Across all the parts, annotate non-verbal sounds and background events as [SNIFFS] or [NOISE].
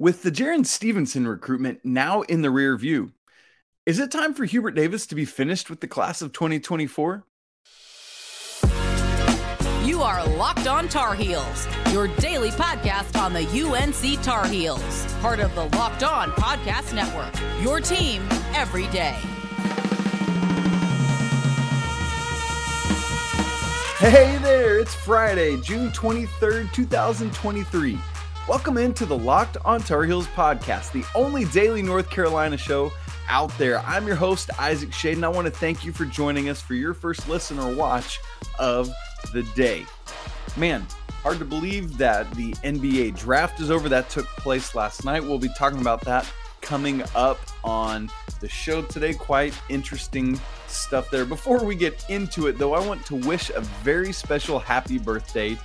With the Jarin Stevenson recruitment now in the rear view, is it time for Hubert Davis to be finished with the class of 2024? You are Locked On Tar Heels, your daily podcast on the UNC Tar Heels, part of the Locked On Podcast Network. Your team every day. Hey there, it's Friday, June 23rd, 2023. Welcome into the Locked on Tar Heels podcast, the only daily North Carolina show out there. I'm your host, Isaac Schade, and I want to thank you for joining us for your first listen or watch of the day. Man, hard to believe that the NBA draft is over. That took place last night. We'll be talking about that coming up on the show today. Quite interesting stuff there. Before we get into it, though, I want to wish a very special happy birthday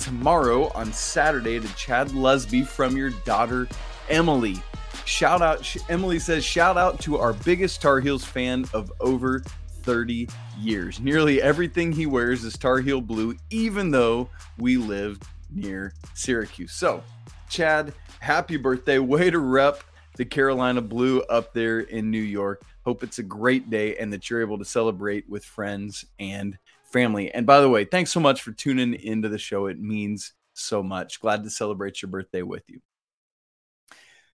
tomorrow on Saturday to Chad Lusby from your daughter Emily. Shout out, Emily says, shout out to our biggest Tar Heels fan of over 30 years. Nearly everything he wears is Tar Heel blue, even though we live near Syracuse. So, Chad, happy birthday. Way to rep the Carolina blue up there in New York. Hope it's a great day and that you're able to celebrate with friends and family. And by the way, thanks so much for tuning into the show. It means so much. Glad to celebrate your birthday with you.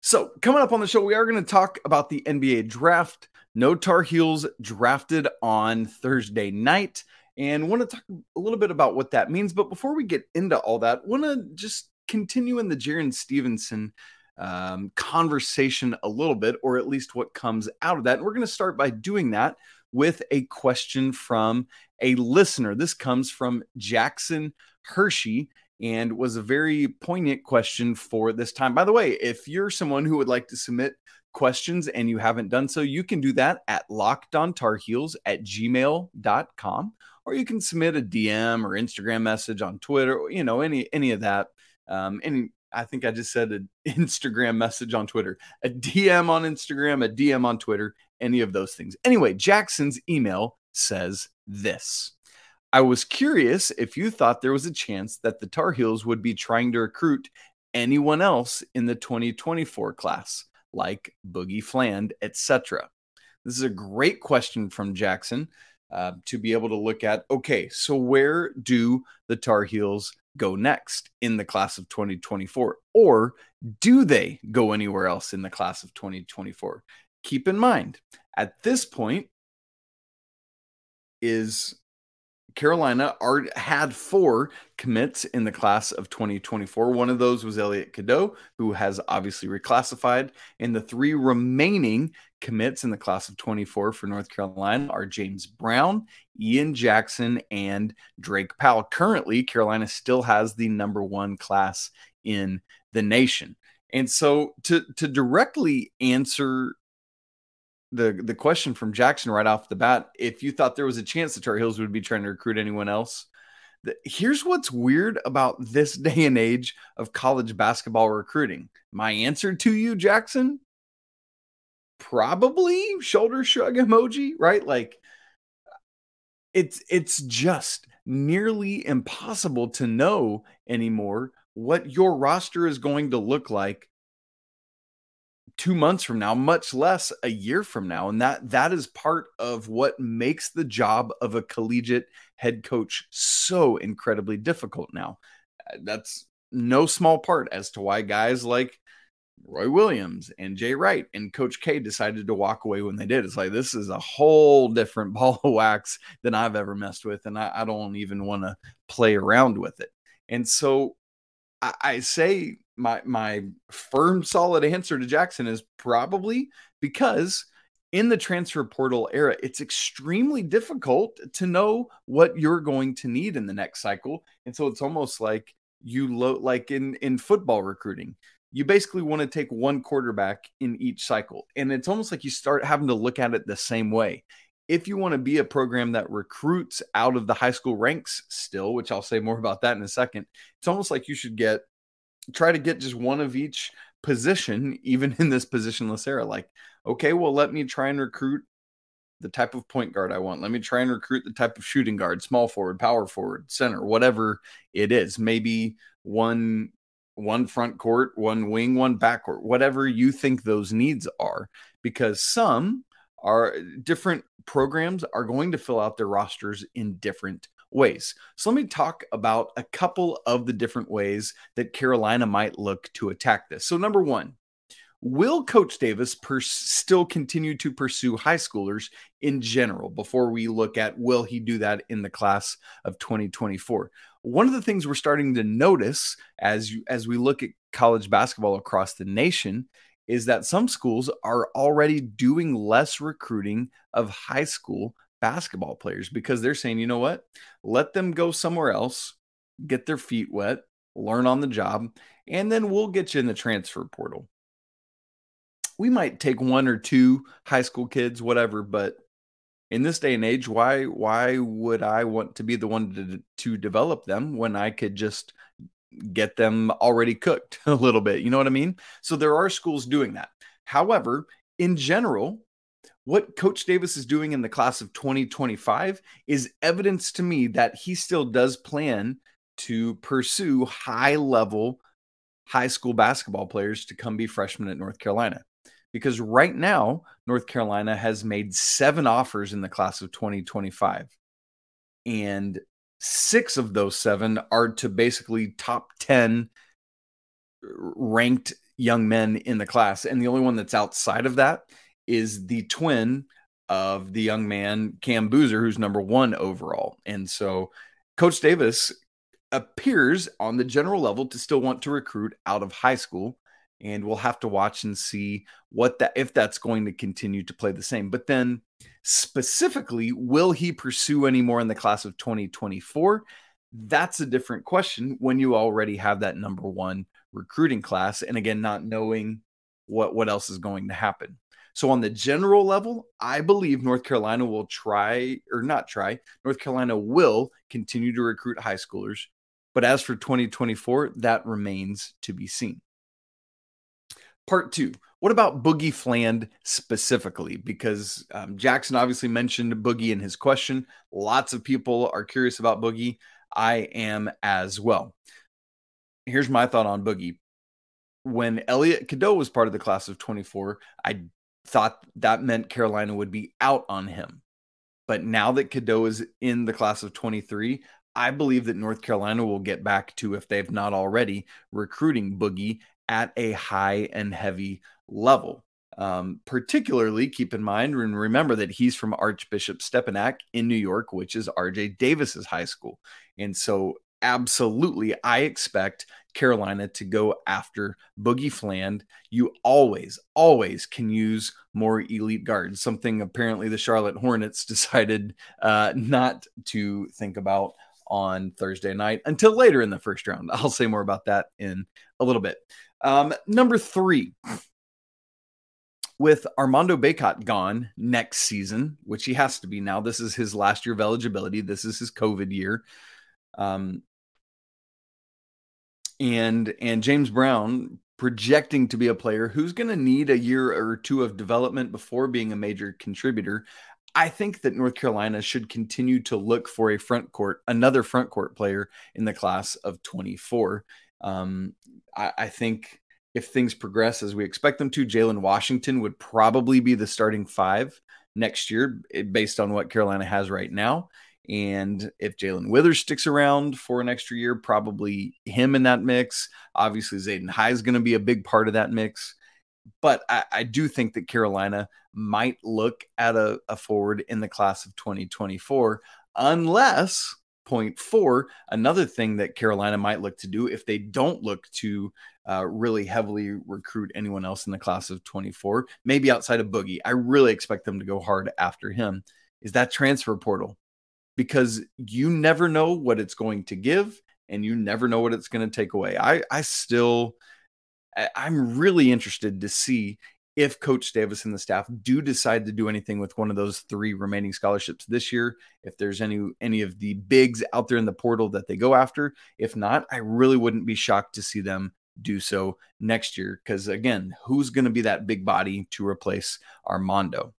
So, coming up on the show, we are going to talk about the NBA draft. No Tar Heels drafted on Thursday night, and want to talk a little bit about what that means. But before we get into all that, want to just continue in the Jarin Stevenson um, conversation a little bit, or at least what comes out of that. And we're going to start by doing that with a question from a listener. This comes from Jackson Hershey and was a very poignant question for this time. By the way, if you're someone who would like to submit questions and you haven't done so, you can do that at lockedontarheels at gmail.com, or you can submit a DM or Instagram message on Twitter, you know, any any of that. Um, any I think I just said an [LAUGHS] Instagram message on Twitter, a DM on Instagram, a DM on Twitter, any of those things. Anyway, Jackson's email says this. I was curious if you thought there was a chance that the Tar Heels would be trying to recruit anyone else in the 2024 class, like Boogie Fland, etc. This is a great question from Jackson uh, to be able to look at. Okay, so where do the Tar Heels go next in the class of 2024? Or do they go anywhere else in the class of 2024? Keep in mind, at this point, is Carolina are, had four commits in the class of 2024. One of those was Elliot Cadeau, who has obviously reclassified. And the three remaining commits in the class of 24 for North Carolina are James Brown, Ian Jackson, and Drake Powell. Currently, Carolina still has the number one class in the nation. And so to, to directly answer the the question from Jackson right off the bat, if you thought there was a chance the Tar Heels would be trying to recruit anyone else, here's what's weird about this [LAUGHS] day and age of college basketball recruiting. My answer to you, Jackson, probably shoulder shrug emoji, right? Like it's it's just nearly impossible to know anymore what your roster is going to look like two months from now, much less a year from now. And that that is part of what makes the job of a collegiate head coach so incredibly difficult now. Uh, that's no small part as to why guys like Roy Williams and Jay Wright and Coach K decided to walk away when they did. It's like this is a whole different [LAUGHS] ball of wax than I've ever messed with, and I, I don't even want to play around with it. And so I, I say my my firm solid answer to Jackson is probably because in the transfer portal era it's extremely difficult to know what you're going to need in the next cycle. And so it's almost like you lo- like in in football recruiting you basically want to take one quarterback in each cycle. And it's almost like you start having to look at it the same way. If you want to be a program that recruits out of the high school ranks still which I'll say more about that in a second it's almost like you should get try to get just one of each position, even in this positionless era. Like, okay, well, let me try and recruit the type of point guard I want. Let me try and recruit the type of shooting guard, small forward, power forward, center, whatever it is. Maybe one one front court, one wing, one back court, whatever you think those needs are, because some are different programs are going to fill out their rosters in different ways. So let me talk about a couple of the different ways that Carolina might look to attack this. So, number one, will Coach Davis pers- still continue to pursue high schoolers in general before we look at will he do that in the class of 2024? One of the things we're starting to notice as you, as we look at college basketball across the nation is that some schools are already doing less recruiting of high school basketball players because they're saying, you know what? Let them go somewhere else, get their feet wet, learn on the job, and then we'll get you in the transfer portal. We might take one or two high school kids, whatever, but in this day and age, why why would I want to be the one to, to develop them when I could just get them already cooked [LAUGHS] a little bit? You know what I mean? So there are schools doing that. However, in general, what Coach Davis is doing in the class of 2025 is evidence to me that he still does plan to pursue high level high school basketball players to come be freshmen at North Carolina. Because right now, North Carolina has made seven offers in the class of 2025. And six of those seven are to basically top 10 ranked young men in the class. And the only one that's outside of that is the twin of the young man Cam Boozer, who's number one overall. And so Coach Davis appears on the general level to still want to recruit out of high school. And we'll have to watch and see what that if that's going to continue to play the same. But then specifically, will he pursue any more in the class of 2024? That's a different question when you already have that number one recruiting class. And again, not knowing what what else is going to happen. So, on the general level, I believe North Carolina will try or not try, North Carolina will continue to recruit high schoolers. But as for 2024, that remains to be seen. Part two what about Boogie Fland specifically? Because um, Jackson obviously mentioned Boogie in his question. Lots of people are curious about Boogie. I am as well. Here's my thought on Boogie. When Elliot Cadeau was part of the class of 24, I thought that meant Carolina would be out on him. But now that Cadeau is in the class of 23, I believe that North Carolina will get back to, if they've not already, recruiting Boogie at a high and heavy level. Um, particularly keep in mind and remember that he's from Archbishop Stepinac in New York, which is RJ Davis's high school. And so, absolutely, I expect Carolina to go after Boogie Fland, you always, always can use more elite guards, something apparently the Charlotte Hornets [LAUGHS] decided uh, not to think about on Thursday night until later in the first round. [LAUGHS] I'll say more about that in a little bit. Um, number three, with Armando Bacot gone next season, which he has to be now, this is his last year of eligibility. This is his COVID year. Um, and and James Brown projecting to be a player who's going to need a year or two of development before being a major contributor. I think that North Carolina should continue to look for a front court, another front court player in the class of 24. Um, I, I think if things progress as we expect them to, Jalen Washington would probably be the starting five next year, eh, based on what Carolina has right now. And if Jalen Withers sticks around for an extra year, probably him in that mix. Obviously, Zayden High is going to be a big part of that mix. But I, I, do think that Carolina might look at a, a forward in the class of 2024, unless point four, another thing that Carolina might look to do if they don't look to uh, really heavily recruit anyone else in the class of 24, maybe outside of Boogie. I really expect them to go hard after him. Is that transfer portal? Because you never know what it's going to give and you never know what it's going to take away. I I still I'm really interested to see if coach Davis and the staff do decide to do anything with one of those three remaining scholarships this year, if there's any any of the bigs out there in the portal that they go after, if not, I really wouldn't be shocked to see them do so next year cuz again, who's going to be that big body to replace Armando?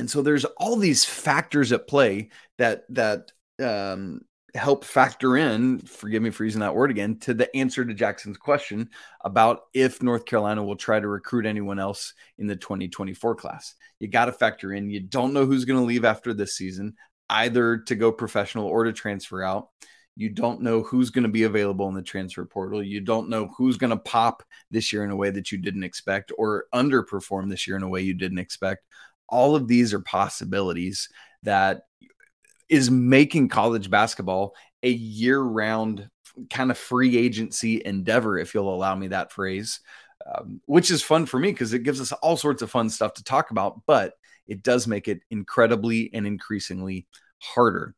And so there's all these factors at play that that um, help factor in, forgive me for using that word again, to the answer to Jackson's question about if North Carolina will try to recruit anyone else in the 2024 class. You got to factor in, you don't know who's going to leave after this season, either to go professional or to transfer out. You don't know who's going to be available in the transfer portal. You don't know who's going to pop this year in a way that you didn't expect or underperform this year in a way you didn't expect. All of these are possibilities that is making college basketball a year round kind of free agency endeavor, if you'll allow me that phrase, um, which is fun for me because it gives us all sorts of fun stuff to talk about, but it does make it incredibly and increasingly harder.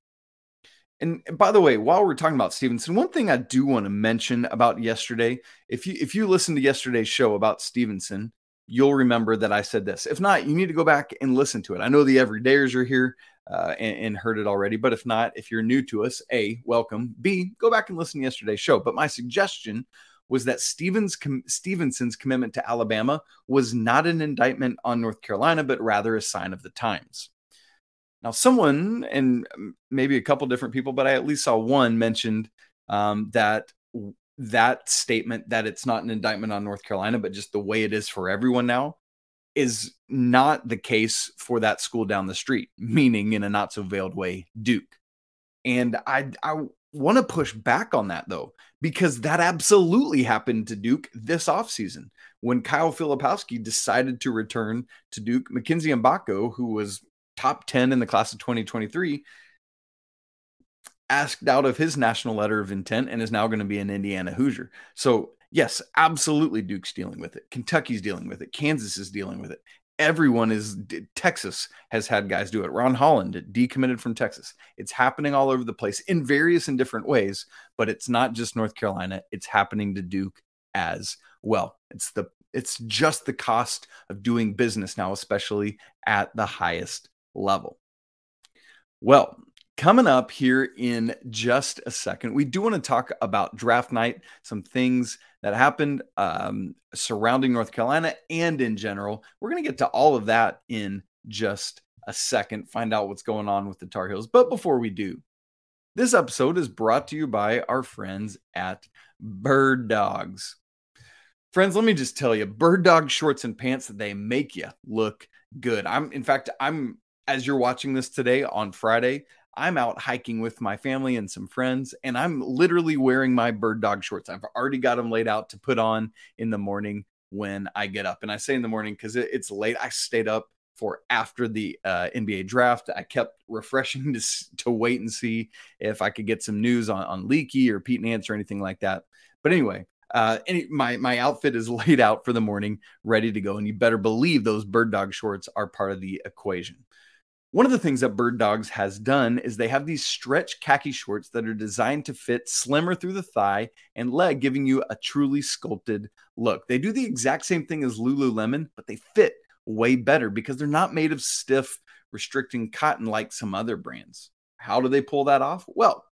And by the way, while we're talking about Stevenson, one thing I do want to mention about yesterday, if you if you listen to yesterday's show about Stevenson, you'll remember that I said this. If not, you need to go back and listen to it. I know the everydayers are here uh, and, and, heard it already. But if not, if you're new to us, A, welcome. B, go back and listen to yesterday's show. But my suggestion was that Stevens com- Stevenson's commitment to Alabama was not an indictment on North Carolina, but rather a sign of the times. Now, someone and maybe a couple different people, but I at least saw one mentioned um, that that statement that it's not an indictment on North Carolina, but just the way it is for everyone now is not the case for that school down the street, meaning in a not so veiled way, Duke. And I I want to push back on that though, because that absolutely happened to Duke this offseason. When Kyle Filipowski decided to return to Duke, Mackenzie Mgbako, who was top 10 in the class of 2023, asked out of his national letter of intent and is now going to be an Indiana Hoosier. So yes, absolutely Duke's dealing with it. Kentucky's dealing with it. Kansas is dealing with it. Everyone is Texas has had guys do it. Ron Holland decommitted from Texas. It's happening all over the place in various and different ways, but it's not just North Carolina. It's happening to Duke as well. It's the it's just the cost of doing business now, especially at the highest level. Well, Coming up here in just a second, we do want to talk about draft night, some things that happened um, surrounding North Carolina and in general. We're going to get to all of that in just a second, find out what's going on with the Tar Heels. But before we do, this episode is brought to you by our friends at Bird Dogs. Friends, let me just tell you, Bird Dog shorts and pants, they make you look good. I'm, in fact, I'm, as you're watching this today on Friday, I'm out hiking with my family and some friends, and I'm literally wearing my bird dog shorts. I've already got them laid out to put on in the morning when I get up. And I say in the morning because it, it's late. I stayed up for after the uh, NBA draft. I kept [LAUGHS] refreshing to, to wait and see if I could get some news on, on Leaky or Pete Nance or anything like that. But anyway, uh, any, my my outfit is [LAUGHS] laid out for the morning, ready to go, and you better believe those bird dog shorts are part of the equation. One of the things that Bird Dogs has done is they have these stretch khaki shorts that are designed to fit slimmer through the thigh and leg, giving you a truly sculpted look. They do the exact same thing as Lululemon, but they fit way better because they're not made of stiff, restricting cotton like some other brands. How do they pull that off? Well,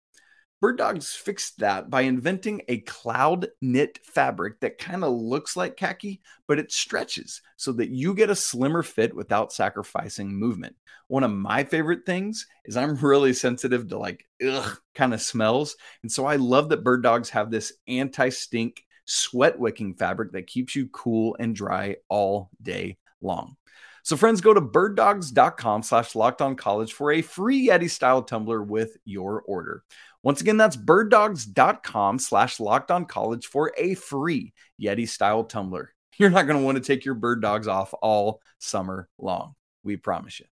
Bird Dogs fixed that by inventing a cloud knit fabric that kind of looks like khaki, but it stretches so that you get a slimmer fit without sacrificing movement. One of my favorite things is I'm [LAUGHS] really sensitive to like ugh kind of smells. And so I love that Bird Dogs have this anti stink sweat wicking fabric that keeps you cool and dry all day long. So, friends, go to birddogs.com slash locked on college for a free Yeti style tumbler with your order. Once again, that's birddogs.com slash locked on college for a free Yeti style tumbler. [LAUGHS] You're not going to want to take your bird dogs off all summer long. We promise you.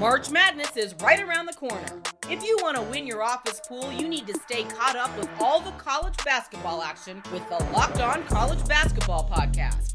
March Madness is right around the corner. If you want to win your office pool, you need to stay caught up with all the college basketball action with the Locked On College Basketball Podcast.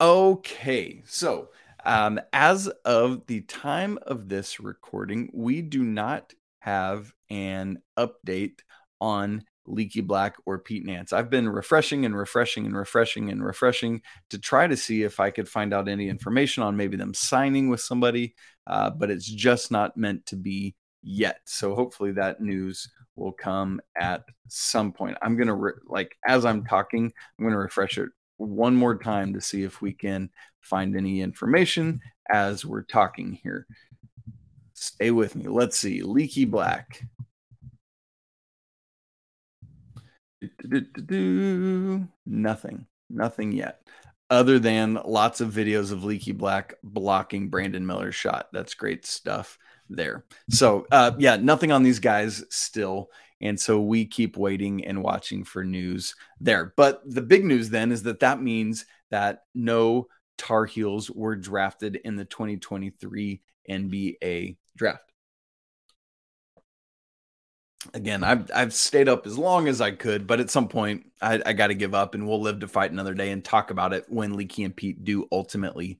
Okay, so um, as of the time of this recording, we do not have an update on Leaky Black or Pete Nance. I've been refreshing and refreshing and refreshing and refreshing to try to see if I could find out any information on maybe them signing with somebody, uh, but it's just not meant to be yet. So hopefully that news will come at some point. I'm gonna re- like as I'm talking, I'm gonna refresh it one more time to see if we can find any information as we're talking here. Stay with me. Let's see. Leaky Black. Nothing. Nothing yet. Other than lots of videos of Leaky Black blocking Brandon Miller's shot. That's great stuff there. So, uh, yeah, nothing on these guys still. And so we keep waiting and watching for news there. But the big news then is that that means that no Tar Heels were drafted in the 2023 NBA draft. Again, I've I've stayed up as long as I could, but at some point I, I got to give up, and we'll live to fight another day and talk about it when Leaky and Pete do ultimately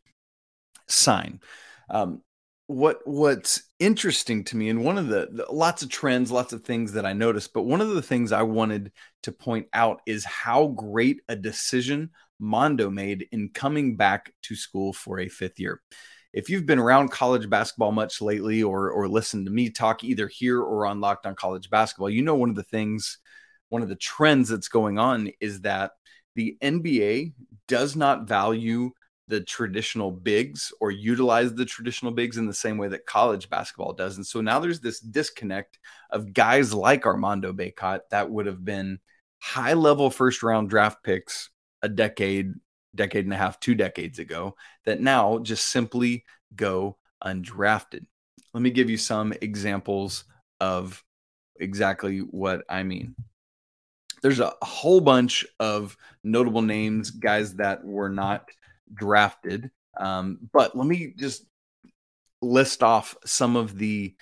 sign. Um, what what's interesting to me and one of the, the, lots of trends lots of things that i noticed but one of the things i wanted to point out is how great a decision mondo made in coming back to school for a fifth year. If you've been around college basketball much lately or or listened to me talk either here or on locked on college basketball you know one of the things one of the trends that's going on is that the nba does not value the traditional bigs or utilize the traditional bigs in the same way that college basketball does. And so now there's this disconnect of guys like Armando Bacot that would have been high level first round draft picks a decade, decade and a half, two decades ago that now just simply go undrafted. Let me give you some examples of exactly what I mean. There's a whole bunch of notable names, guys that were not drafted. Um, but let me just list off some of the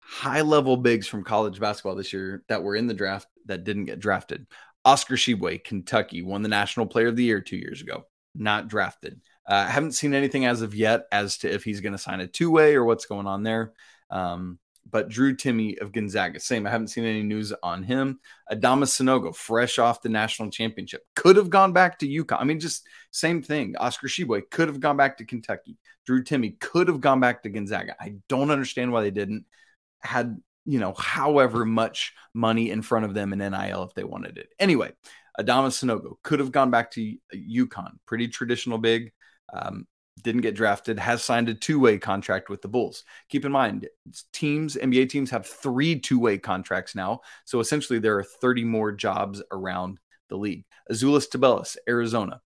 high level bigs from college basketball this year that were in the draft that didn't get drafted. Oscar Tshiebwe, Kentucky, won the National Player of the Year two years ago, not drafted. Uh, I haven't seen anything as of yet as to if he's going to sign a two way or what's going on there. Um, but Drew Timme of Gonzaga, same. I haven't seen any news on him. Adama Sanogo, fresh off the national championship, could have gone back to UConn. I mean, just same thing. Oscar Tshiebwe could have gone back to Kentucky. Drew Timme could have gone back to Gonzaga. I don't understand why they didn't. Had you know, however much money in front of them in NIL if they wanted it. Anyway, Adama Sanogo could have gone back to UConn, pretty traditional big. Um, didn't get drafted, has signed a two way contract with the Bulls. Keep in mind, teams, NBA teams have three two way contracts now. So essentially, there are 30 more jobs around the league. Azuolas Tubelis, Arizona,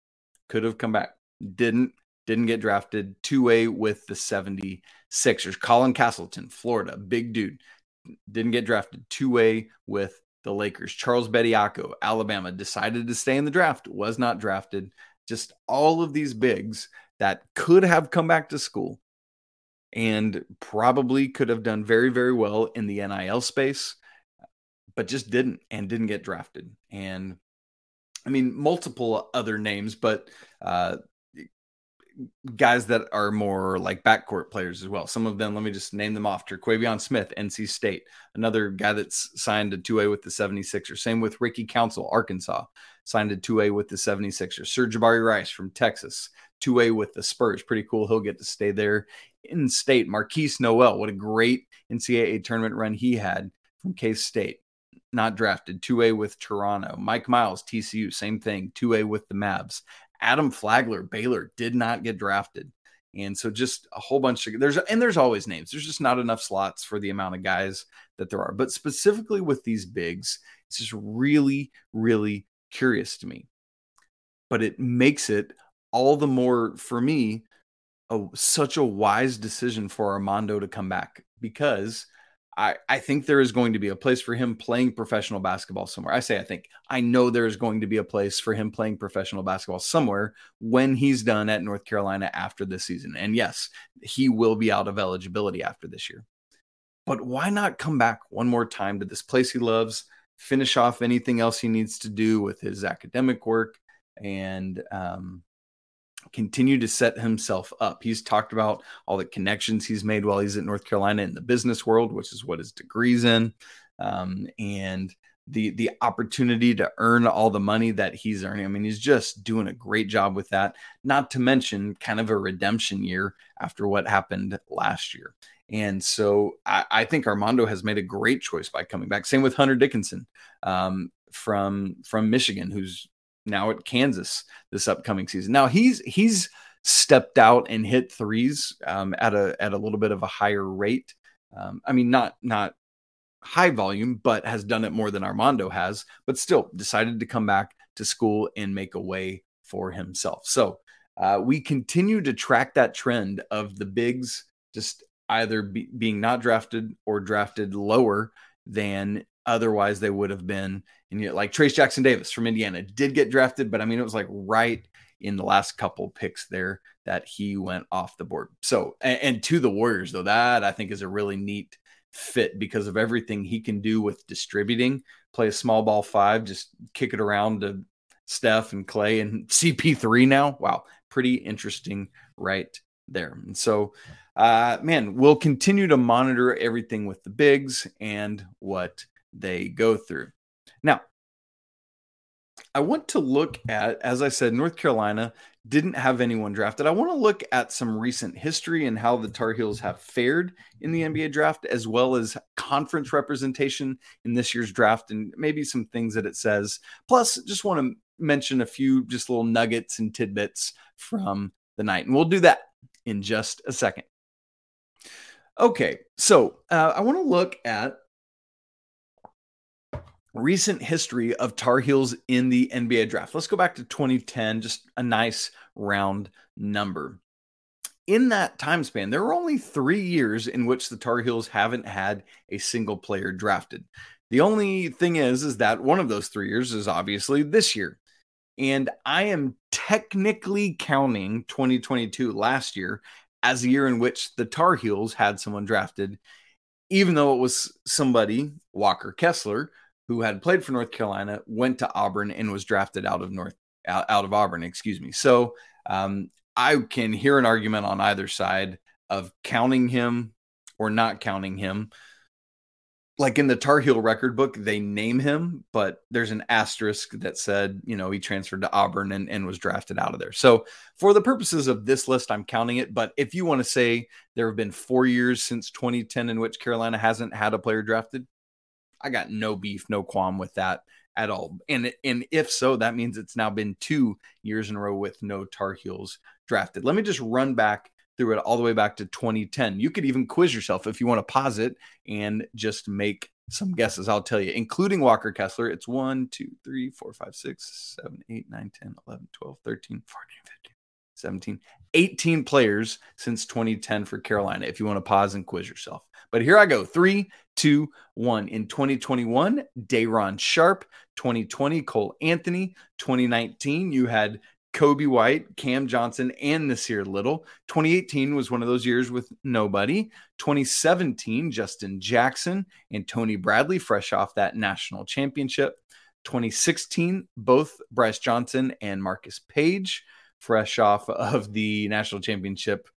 could have come back, didn't, didn't get drafted. Two way with the 76ers. Colin Castleton, Florida, big dude, didn't get drafted. Two way with the Lakers. Charles Bediako, Alabama, decided to stay in the draft, was not drafted. Just all of these bigs that could have come back to school and probably could have done very, very well in the NIL space, but just didn't and didn't get drafted. And I mean, multiple other names, but uh, guys that are more like backcourt players as well. Some of them, let me just name them off. Terquavion Smith, NC State, another guy that's signed a 2A with the 76ers. Same with Ricky Council, Arkansas, signed a 2A with the 76ers. Sir'Jabari Rice from Texas, 2A with the Spurs. Pretty cool. He'll get to stay there in state. Markquis Nowell, what a great NCAA tournament run he had from K State. Not drafted. 2A with Toronto. Mike Miles, TCU, same thing. 2A with the Mavs. Adam Flagler, Baylor, did not get drafted. And so just a whole bunch of there's and there's always names. There's just not enough slots for the amount of guys that there are. But specifically with these bigs, it's just really, really curious to me. But it makes it all the more for me a, such a wise decision for Armando to come back because I, I think there is going to be a place for him playing professional basketball somewhere. I say I think I know there is going to be a place for him playing professional basketball somewhere when he's done at North Carolina after this season. And yes, he will be out of eligibility after this year. But why not come back one more time to this place he loves, finish off anything else he needs to do with his academic work, and um, continue to set himself up. He's talked about all the connections he's made while he's at North Carolina in the business world, which is what his degree's in. Um, and the the opportunity to earn all the money that he's earning. I mean, he's just doing a great job with that. Not to mention kind of a redemption year after what happened last year. And so I, I think Armando has made a great choice by coming back. Same with Hunter Dickinson um, from from Michigan, who's now at Kansas this upcoming season. Now he's he's stepped out and hit threes um, at a at a little bit of a higher rate. Um, I mean, not not high volume, but has done it more than Armando has, but still decided to come back to school and make a way for himself. So uh, we continue to track that trend of the bigs just either be, being not drafted or drafted lower than otherwise they would have been. And yet, like Trayce Jackson Davis from Indiana did get drafted, but I mean, it was like right in the last couple picks there that he went off the board. So, and, and to the Warriors, though, that I think is a really neat fit because of everything he can do with distributing. Play a small ball five, just kick it around to Steph and Clay and [LAUGHS] CP3 now. Wow, pretty interesting right there. And so, uh, man, we'll continue to monitor everything with the bigs and what they go through. Now, I want to look at, as I said, North Carolina didn't have anyone drafted. I want to look at some recent history and how the Tar Heels have fared in the NBA draft, as well as conference representation in this year's draft, and maybe some things that it says. Plus, just want to mention a few just little nuggets and tidbits from the night. And we'll do that in just a second. Okay, so uh, I want to look at recent history of Tar Heels in the NBA draft. Let's go back to 2010, just a nice round number. In that time span, there were only three years in which the Tar Heels haven't had a single player drafted. The only thing is, is that one of those three years is obviously this year. And I am technically counting 2022 last year as a year in which the Tar Heels had someone drafted, even though it was somebody, Walker Kessler, who had played for North Carolina, went to Auburn and was drafted out of North out, of Auburn, excuse me. So um, I can hear an argument on either side of counting him or not counting him. Like in the Tar Heel record book, they name him, but there's an asterisk that said, you know, he transferred to Auburn and, and was drafted out of there. So, for the purposes of this list, I'm counting it. But if you want to say there have been four years since 2010 in which Carolina hasn't had a player drafted, I got no beef, no qualm with that at all. And and if so, that means it's now been two years in a row with no Tar Heels drafted. Let me just run back through it all the way back to 2010. You could even quiz yourself if you want to pause it and just make some guesses. I'll tell you, including Walker Kessler, it's 1, 2, 3, 4, 5, 6, 7, 8, 9, 10, 11, 12, 13, 14, 15, 17, 18 players since 2010 for Carolina. If you want to pause and quiz yourself. But here I go. Three, two, one. In 2021, Day'Ron Sharpe. 2020, Cole Anthony. 2019, you had Coby White, Cam Johnson, and Nassir Little. 2018 was one of those years with nobody. 2017, Justin Jackson and Tony Bradley, fresh off that national championship. 2016, both Brice Johnson and Marcus Paige, fresh off of the national championship.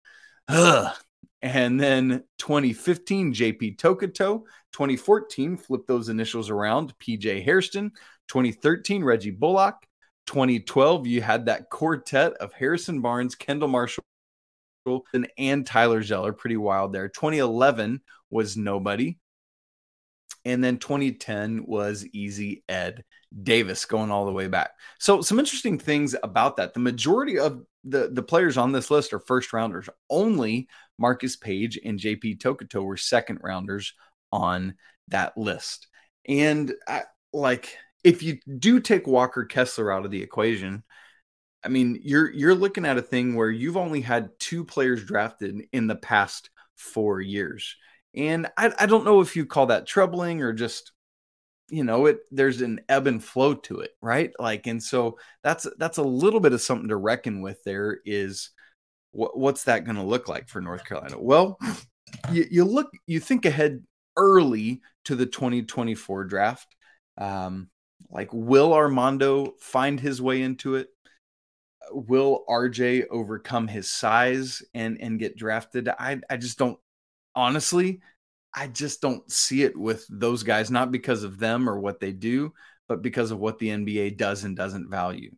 Ugh, and then 2015, JP Tokoto. 2014, flip those initials around, PJ Hairston. 2013, Reggie Bullock. 2012, you had that quartet of Harrison Barnes, Kendall Marshall, and Tyler Zeller. Pretty wild there. 2011 was nobody. And then 2010 was Easy Ed Davis going all the way back. So, some interesting things about that. The majority of the, the players on this list are first rounders. Only Marcus Paige and JP Tokoto were second rounders on that list. And I, like, if you do take Walker Kessler out of the equation, I mean, you're you're looking at a thing where you've only had two players drafted in the past four years. And I, I don't know if you call that troubling or just you know it there's an ebb and flow to it right? Like and so that's that's a little bit of something to reckon with there is what, what's that going to look like for north carolina? Well [SNIFFS] you, you look you think ahead early to the 2024 draft. Um like will armando find his way into it? Will rj overcome his size and and get drafted? I i just don't honestly I just don't see it with those guys, not because of them or what they do, but because of what the NBA does and doesn't value.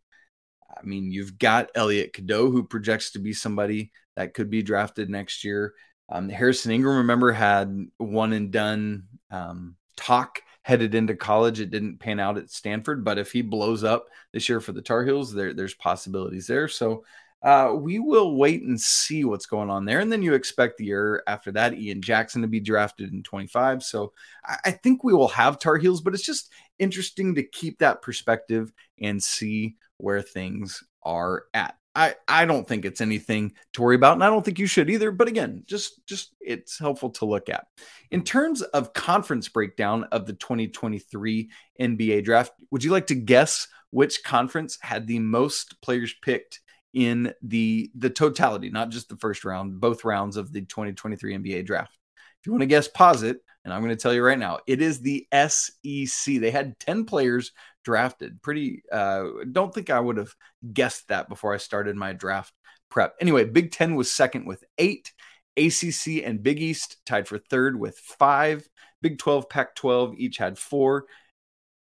I mean, you've got Elliot Cadeau, who projects to be somebody that could be drafted next year. Um, Harrison Ingram, remember, had one and done um, talk headed into college. It didn't pan out at Stanford, but if he blows up this year for the Tar Heels, there, there's possibilities there. So uh, we will wait and see what's going on there. And then you expect the year after that, Ian Jackson to be drafted in 25. So I, I think we will have Tar Heels, but it's just interesting to keep that perspective and see where things are at. I, I don't think it's anything to worry about, and I don't think you should either. But again, just just it's helpful to look at. In terms of conference breakdown of the 2023 NBA draft, would you like to guess which conference had the most players picked in the the totality, not just the first round, both rounds of the 2023 NBA draft? If you want to guess, pause it, and I'm going to tell you right now, it is the SEC. They had 10 players drafted. Pretty, uh, don't think I would have guessed that before I started my draft prep. Anyway, Big Ten was second with eight. ACC and Big East tied for third with five. Big 12, Pac 12 each had four.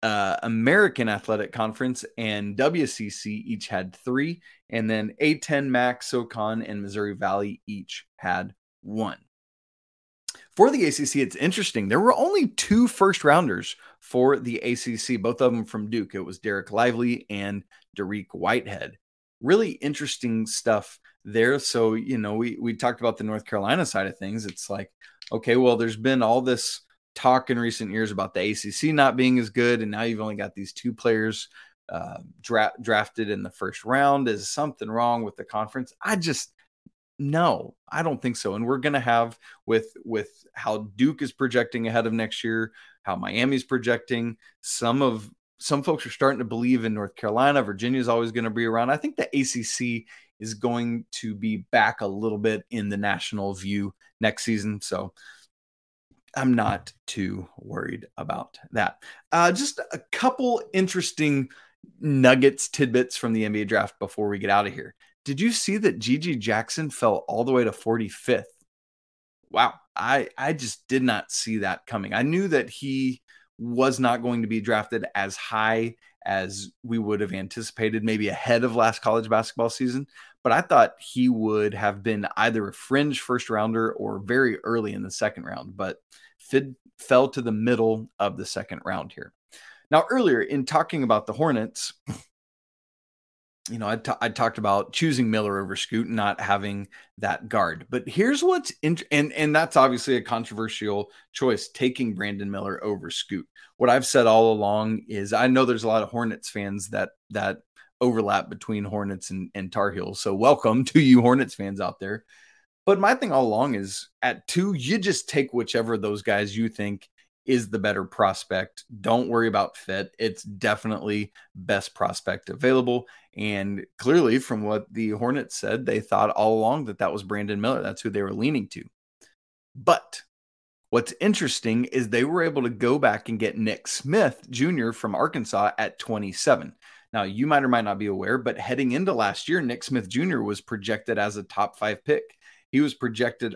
Uh, American Athletic Conference and WCC each had three. And then A10, MAC, SOCON, and Missouri Valley each had one. For the ACC, it's interesting. There were only two first rounders for the ACC, both of them from Duke. It was Dereck Lively and Dariq Whitehead. Really interesting stuff there. So, you know, we, we talked about the North Carolina side of things. It's like, okay, well, there's been all this talk in recent years about the ACC not being as good. And now you've only got these two players uh, dra- drafted in the first round. Is something wrong with the conference? I just, no, I don't think so. And we're going to have with with how Duke is projecting ahead of next year, how Miami's projecting. Some of some folks are starting to believe in North Carolina. Virginia is always going to be around. I think the ACC is going to be back a little bit in the national view next season. So I'm not too worried about that. Uh, just a couple interesting nuggets, tidbits from the NBA draft before we get out of here. Did you see that GG Jackson fell all the way to 45th? Wow, I I just did not see that coming. I knew that he was not going to be drafted as high as we would have anticipated, maybe ahead of last college basketball season. But I thought he would have been either a fringe first rounder or very early in the second round. But Fid fell to the middle of the second round here. Now, earlier in talking about the Hornets, you know, I, t- I talked about choosing Miller over Scoot, and not having that guard. But here's what's in, and and that's obviously a controversial choice, taking Brandon Miller over Scoot. What I've said all along is I know there's a lot of Hornets fans that that overlap between Hornets and, and Tar Heels. So welcome [LAUGHS] to you Hornets fans out there. But my thing all along is at two, you just take whichever of those guys you think is the better prospect. Don't worry about fit. It's definitely best prospect available. And clearly, from what the Hornets said, they thought all along that that was Brandon Miller. That's who they were leaning to. But what's interesting is they were able to go back and get Nick Smith Jr. from Arkansas at 27. Now, you might or might not be aware, but heading into last year, Nick Smith Jr. was projected as a top five pick he was projected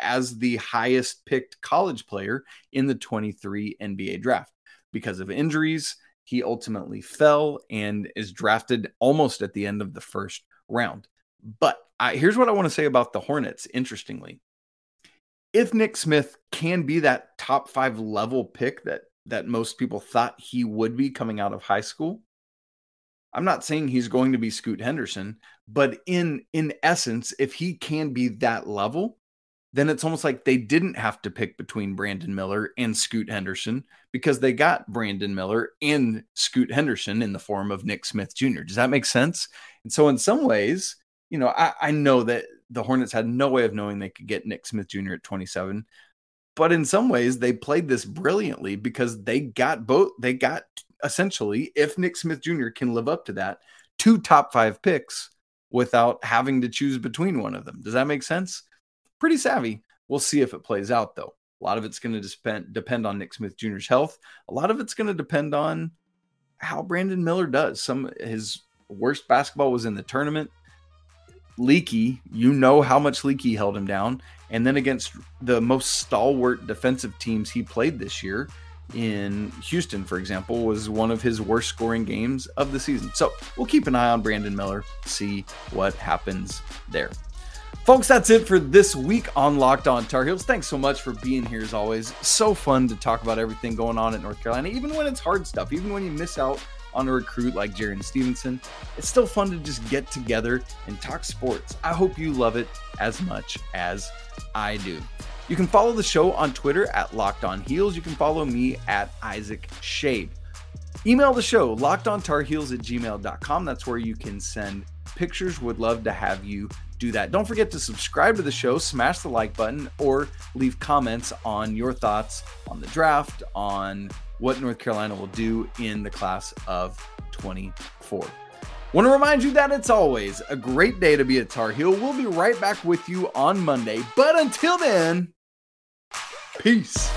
as the highest picked college player in the 23 NBA draft. Because of injuries, he ultimately fell and is drafted almost at the end of the first round. But I, here's what I want to say about the Hornets, interestingly. If Nick Smith can be that top five level pick that that most people thought he would be coming out of high school, I'm not saying he's going to be Scoot Henderson, but in in essence, if he can be that level, then it's almost like they didn't have to pick between Brandon Miller and Scoot Henderson because they got Brandon Miller and Scoot Henderson in the form of Nick Smith Jr. Does that make sense? And so, in some ways, you know, I, I know that the Hornets had no way of knowing they could get Nick Smith Jr. at 27, but in some ways, they played this brilliantly because they got both. They got essentially, if Nick Smith Jr. can live up to that, two top five picks without having to choose between one of them. Does that make sense? Pretty savvy. We'll see if it plays out, though. A lot of it's going to depend depend on Nick Smith Jr.'s health. A lot of it's going to depend on how Brandon Miller does. Some his worst basketball was in the tournament. Leaky, you know how much Leaky held him down, And then against the most stalwart defensive teams he played this year, in Houston, for example, was one of his worst scoring games of the season. So we'll keep an eye on Brandon Miller, see what happens there. Folks, that's it for this week on Locked On Tar Heels. Thanks so much for being here as always. So fun to talk about everything going on at North Carolina, even when it's hard stuff, even when you miss out on a recruit like Jarin Stevenson. It's still fun to just get together and talk sports. I hope you love it as much as I do. You can follow the show on Twitter at Locked On Heels. You can follow me at Isaac Schade. Email the show, lockedontarheels at gmail.com. That's where you can send pictures. Would love to have you do that. Don't forget to subscribe to the show, smash the like button, or leave comments on your thoughts on the draft, on what North Carolina will do in the class of 24. Want to remind you that it's always a great day to be a Tar Heel. We'll be right back with you on Monday. But until then, peace.